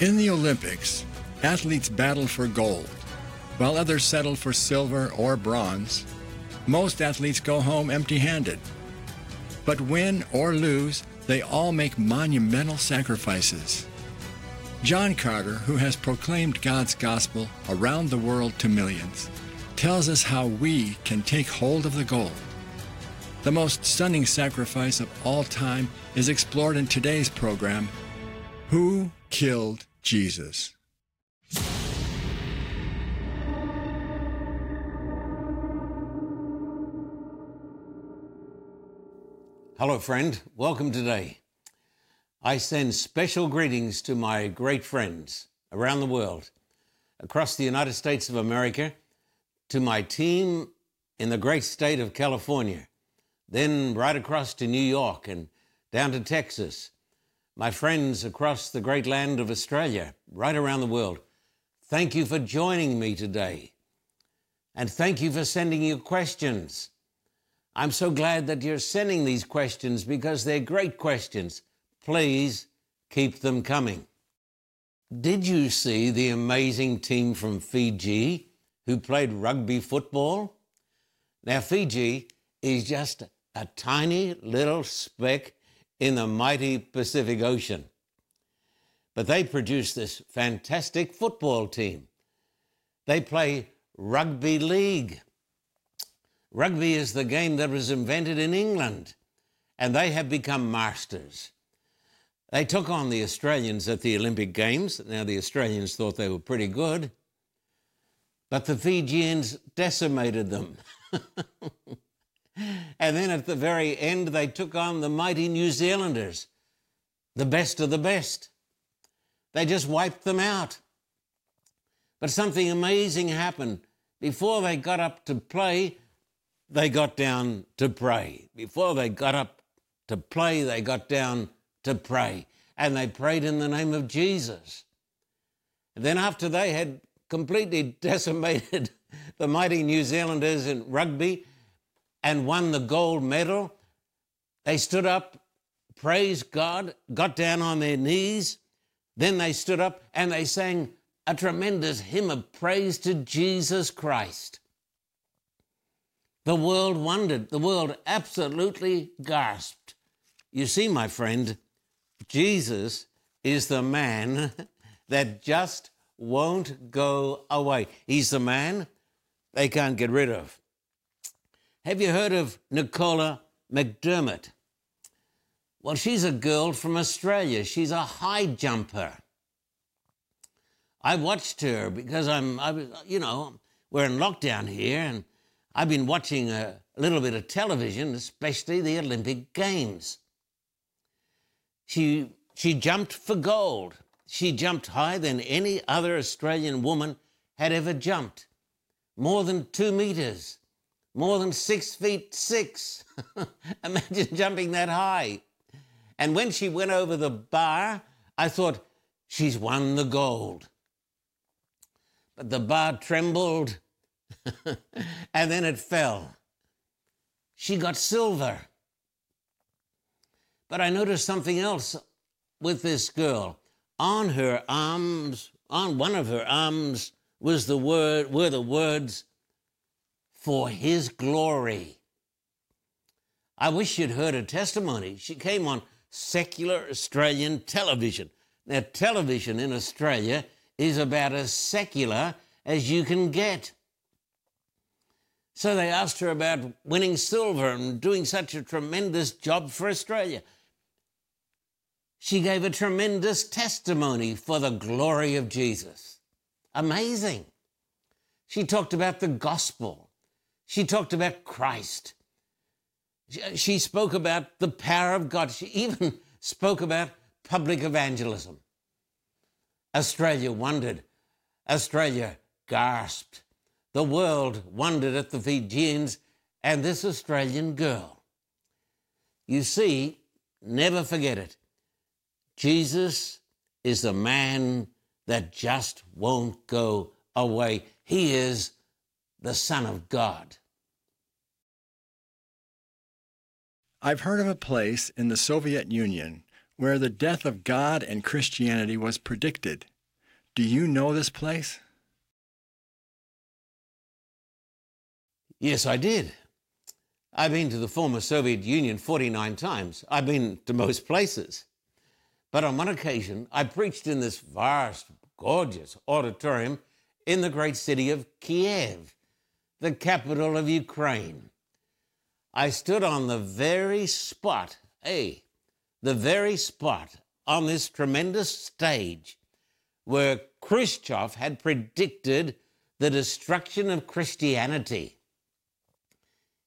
In the Olympics, athletes battle for gold, while others settle for silver or bronze. Most athletes go home empty handed. But win or lose, they all make monumental sacrifices. John Carter, who has proclaimed God's gospel around the world to millions, tells us how we can take hold of the gold. The most stunning sacrifice of all time is explored in today's program Who Killed Jesus? Hello, friend. Welcome today. I send special greetings to my great friends around the world, across the United States of America, to my team in the great state of California, then right across to New York and down to Texas, my friends across the great land of Australia, right around the world. Thank you for joining me today. And thank you for sending your questions. I'm so glad that you're sending these questions because they're great questions. Please keep them coming. Did you see the amazing team from Fiji who played rugby football? Now, Fiji is just a tiny little speck in the mighty Pacific Ocean. But they produce this fantastic football team. They play rugby league. Rugby is the game that was invented in England, and they have become masters. They took on the Australians at the Olympic Games. Now, the Australians thought they were pretty good, but the Fijians decimated them. and then at the very end, they took on the mighty New Zealanders, the best of the best. They just wiped them out. But something amazing happened. Before they got up to play, they got down to pray. Before they got up to play, they got down to pray. And they prayed in the name of Jesus. And then, after they had completely decimated the mighty New Zealanders in rugby and won the gold medal, they stood up, praised God, got down on their knees. Then they stood up and they sang a tremendous hymn of praise to Jesus Christ. The world wondered. The world absolutely gasped. You see, my friend, Jesus is the man that just won't go away. He's the man they can't get rid of. Have you heard of Nicola McDermott? Well, she's a girl from Australia. She's a high jumper. I watched her because I'm, I was, you know, we're in lockdown here, and I've been watching a, little bit of television, especially the Olympic Games. She, she jumped for gold. She jumped higher than any other Australian woman had ever jumped. More than two meters, more than six feet six. Imagine jumping that high. And when she went over the bar, I thought, she's won the gold. But the bar trembled and then it fell. She got silver. But I noticed something else with this girl. On her arms, on one of her arms was the word were the words for his glory. I wish you'd heard her testimony. She came on secular Australian television. Now, television in Australia is about as secular as you can get. So they asked her about winning silver and doing such a tremendous job for Australia. She gave a tremendous testimony for the glory of Jesus. Amazing. She talked about the gospel. She talked about Christ. Uh, she spoke about the power of God. She even spoke about public evangelism. Australia wondered. Australia gasped. The world wondered at the Fijians and this Australian girl. You see, never forget it. Jesus is the man that just won't go away. He is the Son of God. I've heard of a place in the Soviet Union where the death of God and Christianity was predicted. Do you know this place? Yes, I did. I've been to the former Soviet Union 49 times. I've been to most places. But on one occasion, I preached in this vast, gorgeous auditorium in the great city of Kiev, the capital of Ukraine. I stood on the very spot, hey, the very spot on this tremendous stage where Khrushchev had predicted the destruction of Christianity.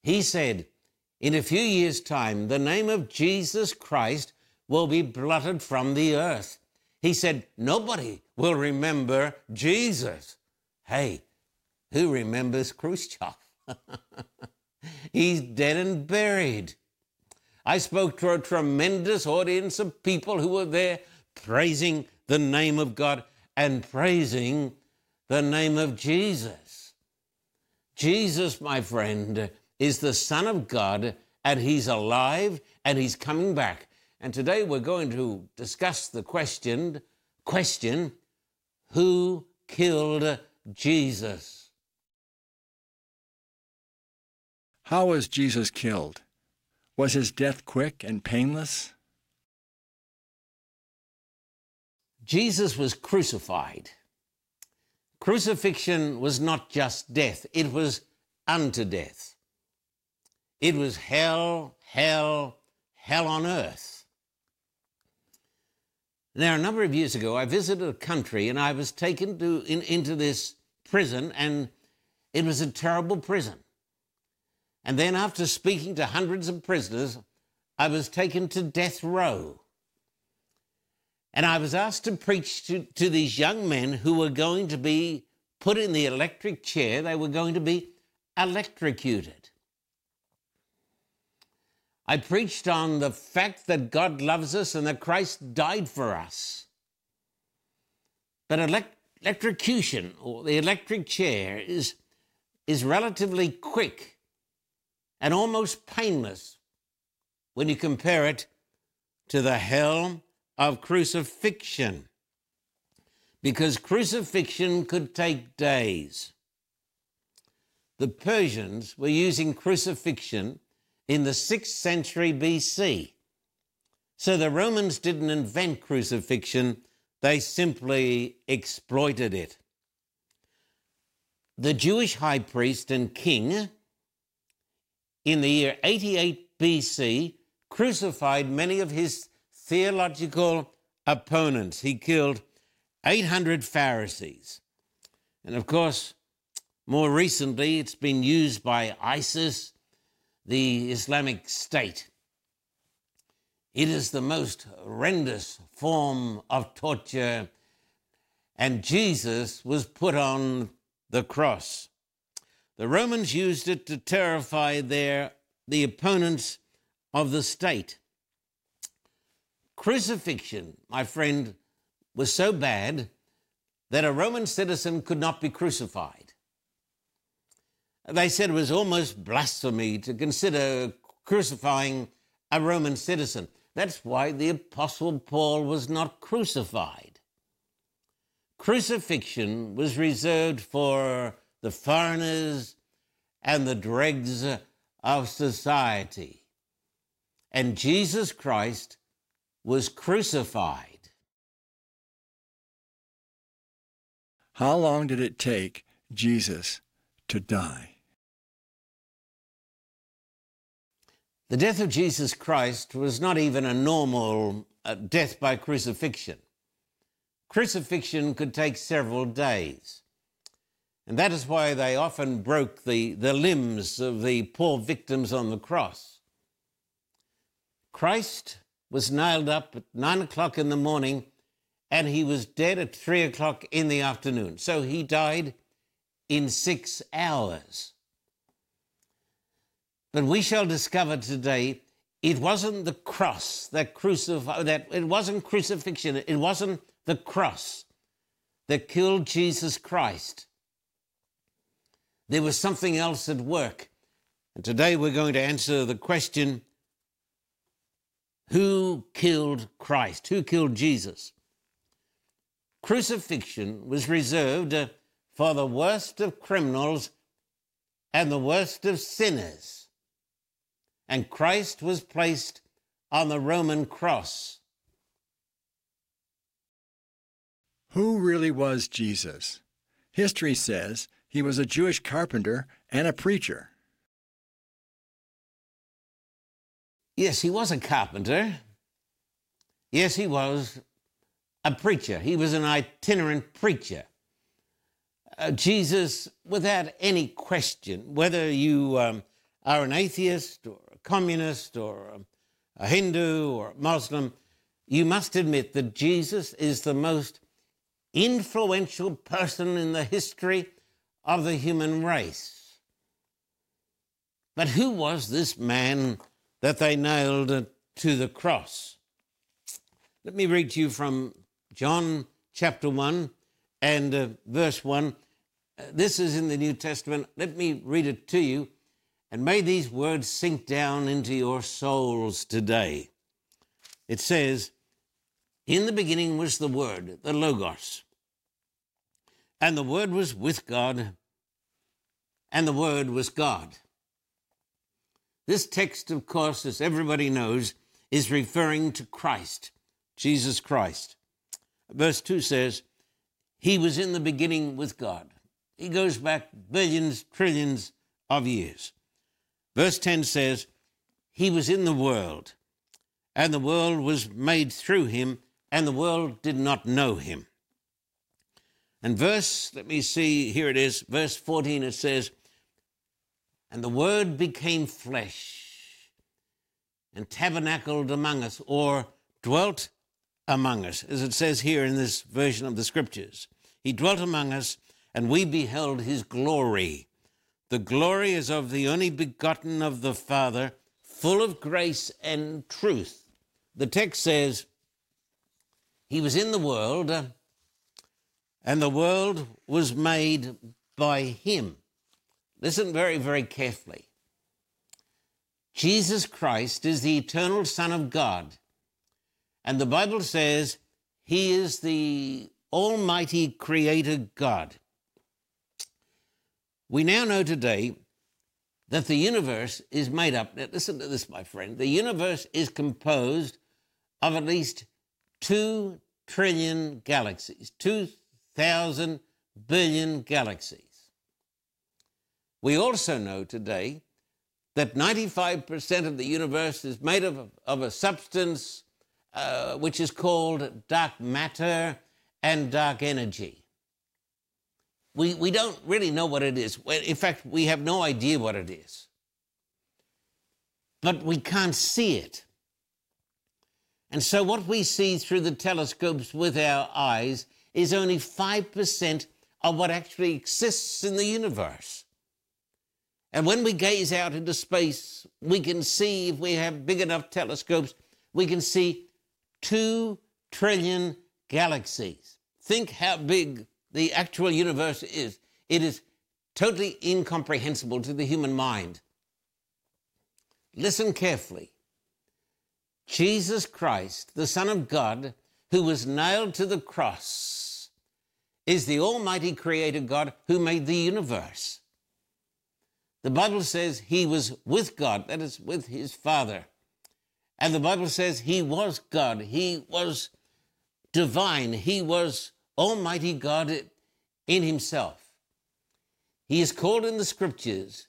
He said, in a few years' time, the name of Jesus Christ will be blotted from the earth. He said, nobody will remember Jesus. Hey, who remembers Khrushchev? He's dead and buried. I spoke to a tremendous audience of people who were there praising the name of God and praising the name of Jesus. Jesus, my friend, is the Son of God, and He's alive and He's coming back. And today we're going to discuss the question, question who killed Jesus? How was Jesus killed? Was his death quick and painless? Jesus was crucified. Crucifixion was not just death, it was unto death. It was hell, hell, hell on earth. Now, a number of years ago, I visited a country and I was taken to, in, into this prison, and it was a terrible prison. And then, after speaking to hundreds of prisoners, I was taken to death row. And I was asked to preach to, to these young men who were going to be put in the electric chair, they were going to be electrocuted. I preached on the fact that God loves us and that Christ died for us. But elect- electrocution, or the electric chair, is, is relatively quick and almost painless when you compare it to the hell of crucifixion. Because crucifixion could take days. The Persians were using crucifixion in the 6th century BC. So the Romans didn't invent crucifixion, they simply exploited it. The Jewish high priest and king in the year 88 BC crucified many of his theological opponents. He killed 800 Pharisees. And of course, more recently, it's been used by ISIS the Islamic State. It is the most horrendous form of torture, and Jesus was put on the cross. The Romans used it to terrify their, the opponents of the state. Crucifixion, my friend, was so bad that a Roman citizen could not be crucified. They said it was almost blasphemy to consider crucifying a Roman citizen. That's why the Apostle Paul was not crucified. Crucifixion was reserved for the foreigners and the dregs of society. And Jesus Christ was crucified. How long did it take Jesus to die? The death of Jesus Christ was not even a normal uh, death by crucifixion. Crucifixion could take several days. And that is why they often broke the, the limbs of the poor victims on the cross. Christ was nailed up at nine o'clock in the morning and he was dead at three o'clock in the afternoon. So he died in six hours. But we shall discover today it wasn't the cross that crucified, that it wasn't crucifixion, it wasn't the cross that killed Jesus Christ. There was something else at work. And today we're going to answer the question Who killed Christ? Who killed Jesus? Crucifixion was reserved uh, for the worst of criminals and the worst of sinners. And Christ was placed on the Roman cross. Who really was Jesus? History says he was a Jewish carpenter and a preacher. Yes, he was a carpenter. Yes, he was a preacher. He was an itinerant preacher. Uh, Jesus, without any question, whether you um, are an atheist or a communist or a Hindu or a Muslim, you must admit that Jesus is the most influential person in the history of the human race. But who was this man that they nailed to the cross? Let me read to you from John chapter 1 and uh, verse 1. Uh, this is in the New Testament. Let me read it to you, and may these words sink down into your souls today. It says, In the beginning was the Word, the Logos, and the Word was with God, and the Word was God. This text, of course, as everybody knows, is referring to Christ, Jesus Christ. Verse 2 says, He was in the beginning with God. He goes back billions, trillions of years. Verse 10 says, He was in the world, and the world was made through him, and the world did not know him. And verse, let me see, here it is, verse 14, it says, And the Word became flesh and tabernacled among us, or dwelt among us, as it says here in this version of the scriptures. He dwelt among us, and we beheld his glory. The glory is of the only begotten of the Father, full of grace and truth. The text says, He was in the world, and the world was made by him. Listen very, very carefully. Jesus Christ is the eternal Son of God. And the Bible says he is the Almighty Creator God. We now know today that the universe is made up. Now, listen to this, my friend. The universe is composed of at least two trillion galaxies, 2,000 billion galaxies. We also know today that 95% of the universe is made of, of a substance uh, which is called dark matter and dark energy. We, we don't really know what it is. In fact, we have no idea what it is. But we can't see it. And so, what we see through the telescopes with our eyes is only 5% of what actually exists in the universe. And when we gaze out into space, we can see, if we have big enough telescopes, we can see two trillion galaxies. Think how big the actual universe is. It is totally incomprehensible to the human mind. Listen carefully. Jesus Christ, the Son of God, who was nailed to the cross, is the Almighty Creator God who made the universe. The Bible says he was with God, that is, with his Father. And the Bible says he was God, he was divine, he was Almighty God in himself. He is called in the scriptures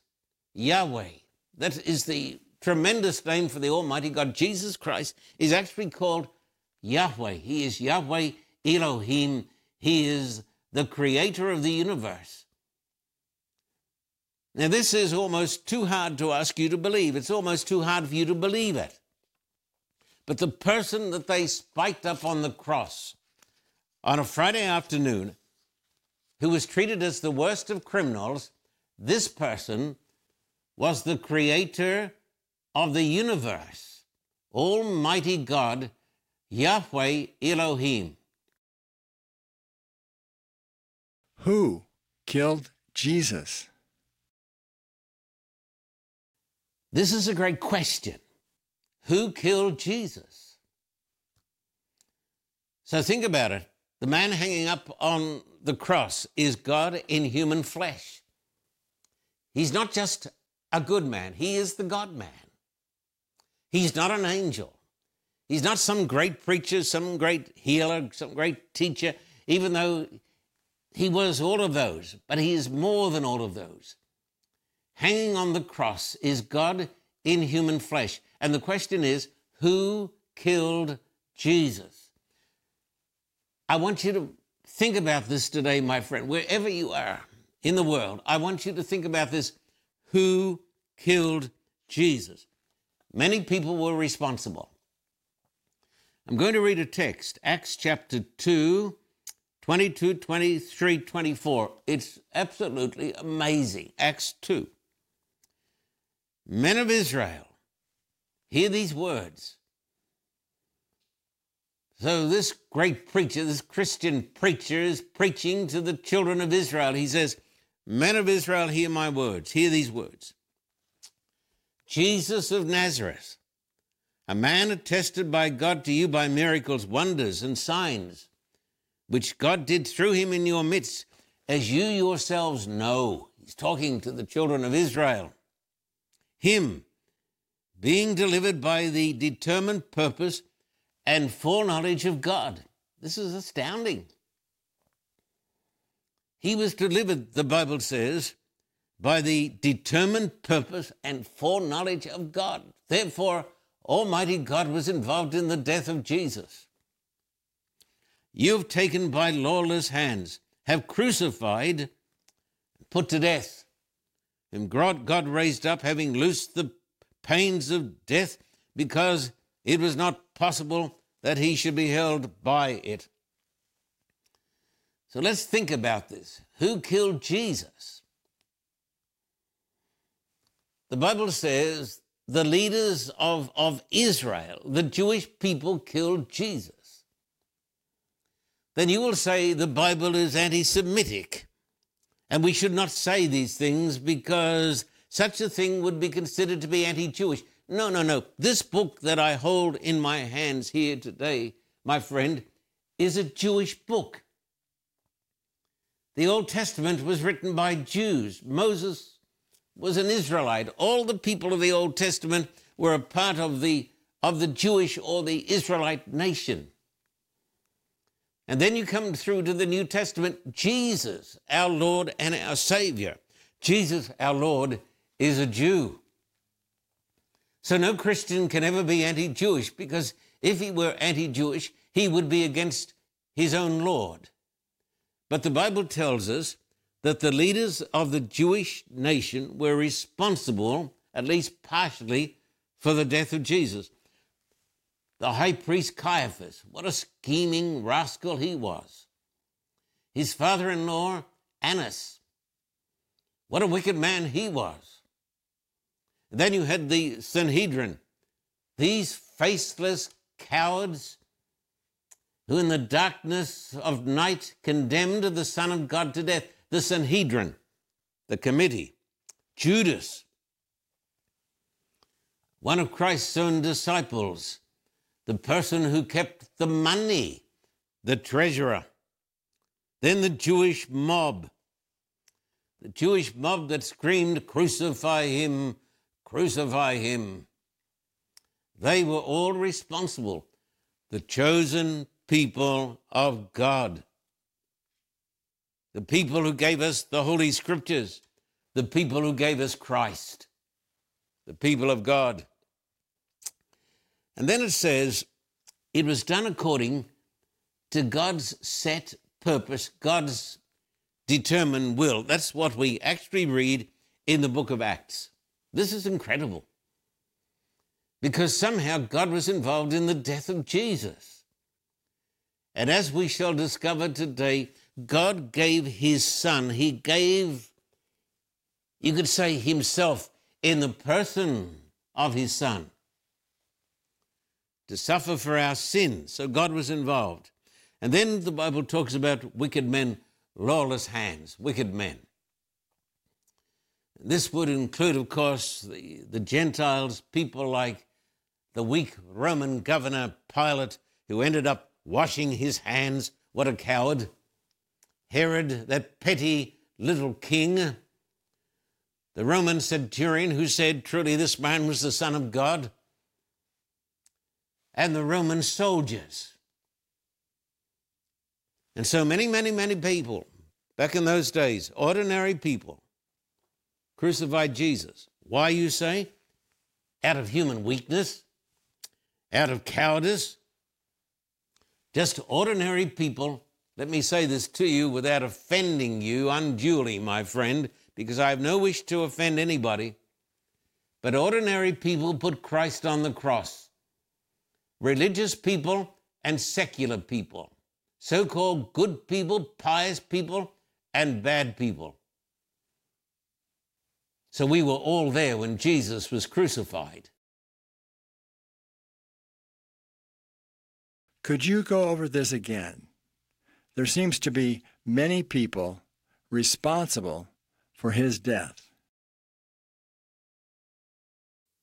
Yahweh. That is the tremendous name for the Almighty God. Jesus Christ is actually called Yahweh. He is Yahweh Elohim. He is the creator of the universe. Now, this is almost too hard to ask you to believe. It's almost too hard for you to believe it. But the person that they spiked up on the cross on a Friday afternoon, who was treated as the worst of criminals, this person was the creator of the universe, Almighty God, Yahweh Elohim. Who killed Jesus? This is a great question. Who killed Jesus? So think about it. The man hanging up on the cross is God in human flesh. He's not just a good man, he is the God man. He's not an angel. He's not some great preacher, some great healer, some great teacher, even though he was all of those, but he is more than all of those. Hanging on the cross is God in human flesh. And the question is who killed Jesus? I want you to think about this today, my friend, wherever you are in the world. I want you to think about this who killed Jesus? Many people were responsible. I'm going to read a text, Acts chapter 2, 22, 23, 24. It's absolutely amazing. Acts 2. Men of Israel, hear these words. So, this great preacher, this Christian preacher, is preaching to the children of Israel. He says, Men of Israel, hear my words. Hear these words. Jesus of Nazareth, a man attested by God to you by miracles, wonders, and signs, which God did through him in your midst, as you yourselves know. He's talking to the children of Israel. Him, being delivered by the determined purpose and foreknowledge of God. This is astounding. He was delivered, the Bible says, by the determined purpose and foreknowledge of God. Therefore, Almighty God was involved in the death of Jesus. You've taken by lawless hands, have crucified, put to death, whom God raised up, having loosed the pains of death, because it was not possible that he should be held by it. So let's think about this. Who killed Jesus? The Bible says the leaders of, of Israel, the Jewish people, killed Jesus. Then you will say the Bible is anti Semitic. And we should not say these things because such a thing would be considered to be anti Jewish. No, no, no. This book that I hold in my hands here today, my friend, is a Jewish book. The Old Testament was written by Jews. Moses was an Israelite. All the people of the Old Testament were a part of the, of the Jewish or the Israelite nation. And then you come through to the New Testament, Jesus, our Lord and our Savior. Jesus, our Lord, is a Jew. So no Christian can ever be anti Jewish because if he were anti Jewish, he would be against his own Lord. But the Bible tells us that the leaders of the Jewish nation were responsible, at least partially, for the death of Jesus. The high priest Caiaphas, what a scheming rascal he was. His father in law, Annas, what a wicked man he was. then you had the Sanhedrin, these faceless cowards who in the darkness of night condemned the Son of God to death, the Sanhedrin, the committee, Judas, one of Christ's own disciples, the person who kept the money, the treasurer, then the Jewish mob, the Jewish mob that screamed, Crucify him, crucify him. They were all responsible. The chosen people of God. The people who gave us the Holy Scriptures, the people who gave us Christ, the people of God. And then it says, it was done according to God's set purpose, God's determined will. That's what we actually read in the book of Acts. This is incredible because somehow God was involved in the death of Jesus. And as we shall discover today, God gave his son. He gave, you could say, himself in the person of his son to suffer for our sins. So God was involved. And then the Bible talks about wicked men, lawless hands, wicked men. This would include, of course, the, the Gentiles, people like the weak Roman governor Pilate, who ended up washing his hands. What a coward. Herod, that petty little king. The Roman centurion who said, Truly, this man was the Son of God. And the Roman soldiers. And so many, many, many people back in those days, ordinary people, crucified Jesus. Why, you say? Out of human weakness, out of cowardice. Just ordinary people. Let me say this to you without offending you unduly, my friend, because I have no wish to offend anybody. But ordinary people put Christ on the cross. Religious people and secular people. So called good people, pious people, and bad people. So we were all there when Jesus was crucified. Could you go over this again? There seems to be many people responsible for his death.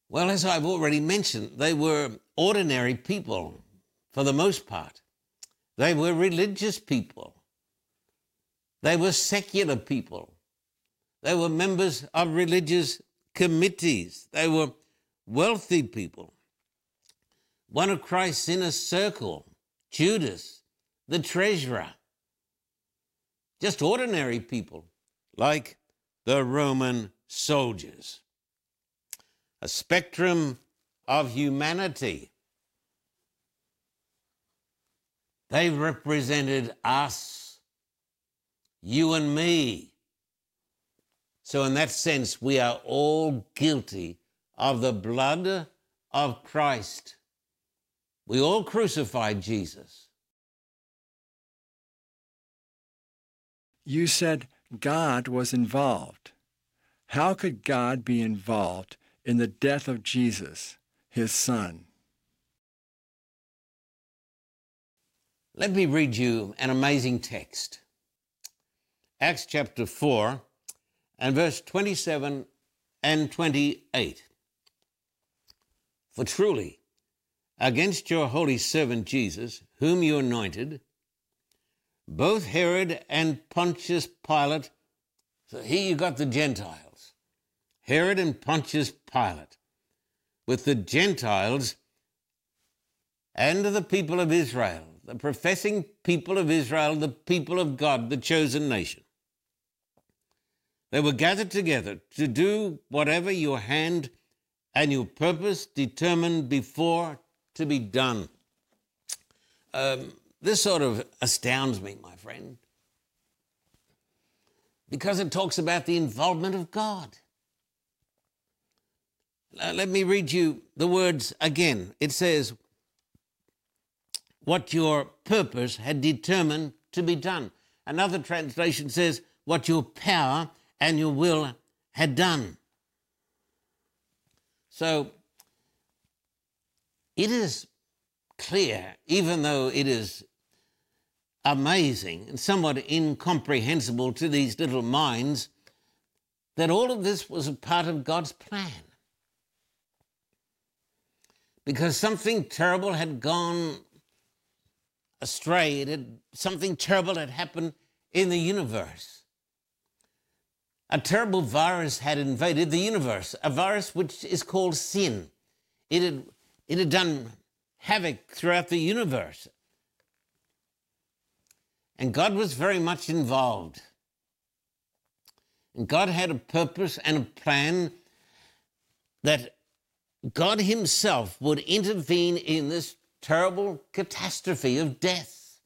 Well, as I've already mentioned, they were ordinary people for the most part. They were religious people. They were secular people. They were members of religious committees. They were wealthy people. One of Christ's inner circle, Judas, the treasurer. Just ordinary people like the Roman soldiers. A spectrum of humanity. They represented us, you and me. So, in that sense, we are all guilty of the blood of Christ. We all crucified Jesus. You said God was involved. How could God be involved in the death of Jesus, his son? Let me read you an amazing text. Acts chapter 4 and verse 27 and 28. For truly, against your holy servant Jesus, whom you anointed, both Herod and Pontius Pilate, so here you got the Gentiles, Herod and Pontius Pilate, with the Gentiles and the people of Israel, the professing people of Israel, the people of God, the chosen nation. They were gathered together to do whatever your hand and your purpose determined before to be done. Um, this sort of astounds me, my friend, because it talks about the involvement of God. Uh, let me read you the words again. It says, What your purpose had determined to be done. Another translation says, What your power and your will had done. So it is clear, even though it is amazing and somewhat incomprehensible to these little minds, that all of this was a part of God's plan. Because something terrible had gone astray, it had, something terrible had happened in the universe. A terrible virus had invaded the universe, a virus which is called sin. It had, it had done havoc throughout the universe. And God was very much involved. And God had a purpose and a plan that God Himself would intervene in this terrible catastrophe of death.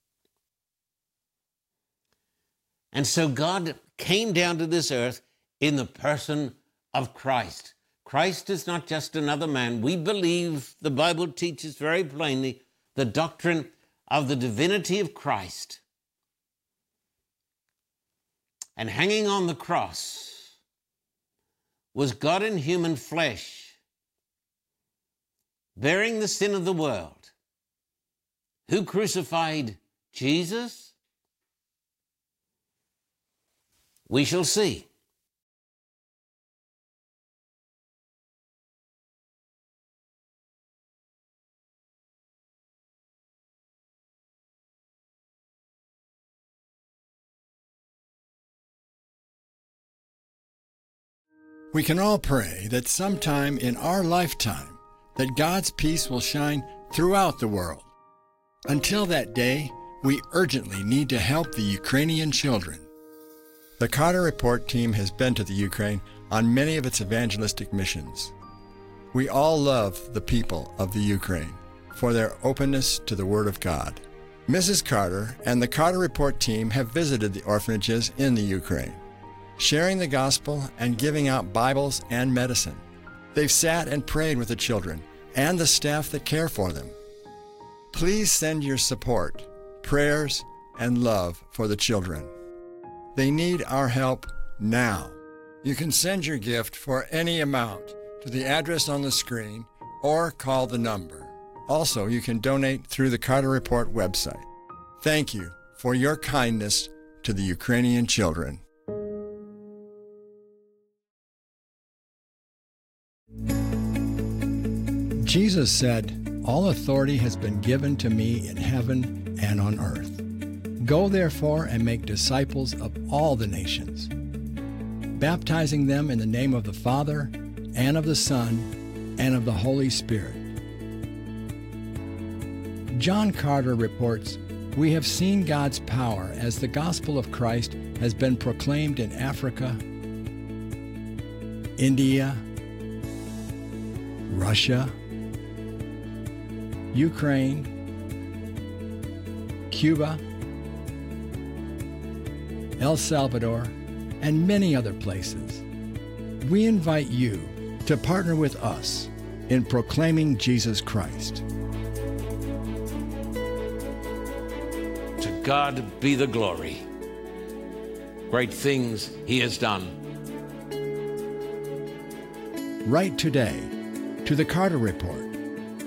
And so God came down to this earth in the person of Christ. Christ is not just another man. We believe, the Bible teaches very plainly, the doctrine of the divinity of Christ. And hanging on the cross was God in human flesh, bearing the sin of the world. Who crucified Jesus? We shall see. We can all pray that sometime in our lifetime that God's peace will shine throughout the world. Until that day, we urgently need to help the Ukrainian children. The Carter Report team has been to the Ukraine on many of its evangelistic missions. We all love the people of the Ukraine for their openness to the Word of God. Mrs. Carter and the Carter Report team have visited the orphanages in the Ukraine, sharing the gospel and giving out Bibles and medicine. They've sat and prayed with the children and the staff that care for them. Please send your support, prayers, and love for the children. They need our help now. You can send your gift for any amount to the address on the screen or call the number. Also, you can donate through the Carter Report website. Thank you for your kindness to the Ukrainian children. Jesus said, All authority has been given to me in heaven and on earth. Go therefore and make disciples of all the nations, baptizing them in the name of the Father, and of the Son, and of the Holy Spirit. John Carter reports We have seen God's power as the gospel of Christ has been proclaimed in Africa, India, Russia, Ukraine, Cuba, El Salvador, and many other places. We invite you to partner with us in proclaiming Jesus Christ. To God be the glory. Great things He has done. Write today to the Carter Report,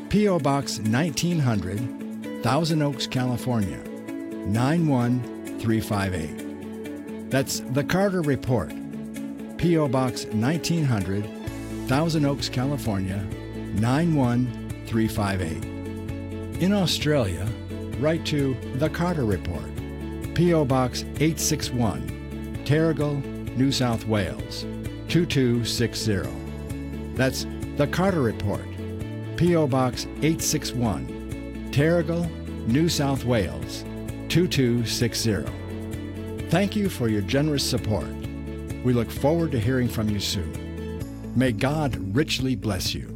P.O. Box 1900, Thousand Oaks, California 91358. That's the Carter Report, P.O. Box 1900, Thousand Oaks, California 91358. In Australia, write to The Carter Report, P.O. Box 861, Terrigal, New South Wales 2260. That's The Carter Report, P.O. Box 861, Terrigal, New South Wales 2260. Thank you for your generous support. We look forward to hearing from you soon. May God richly bless you.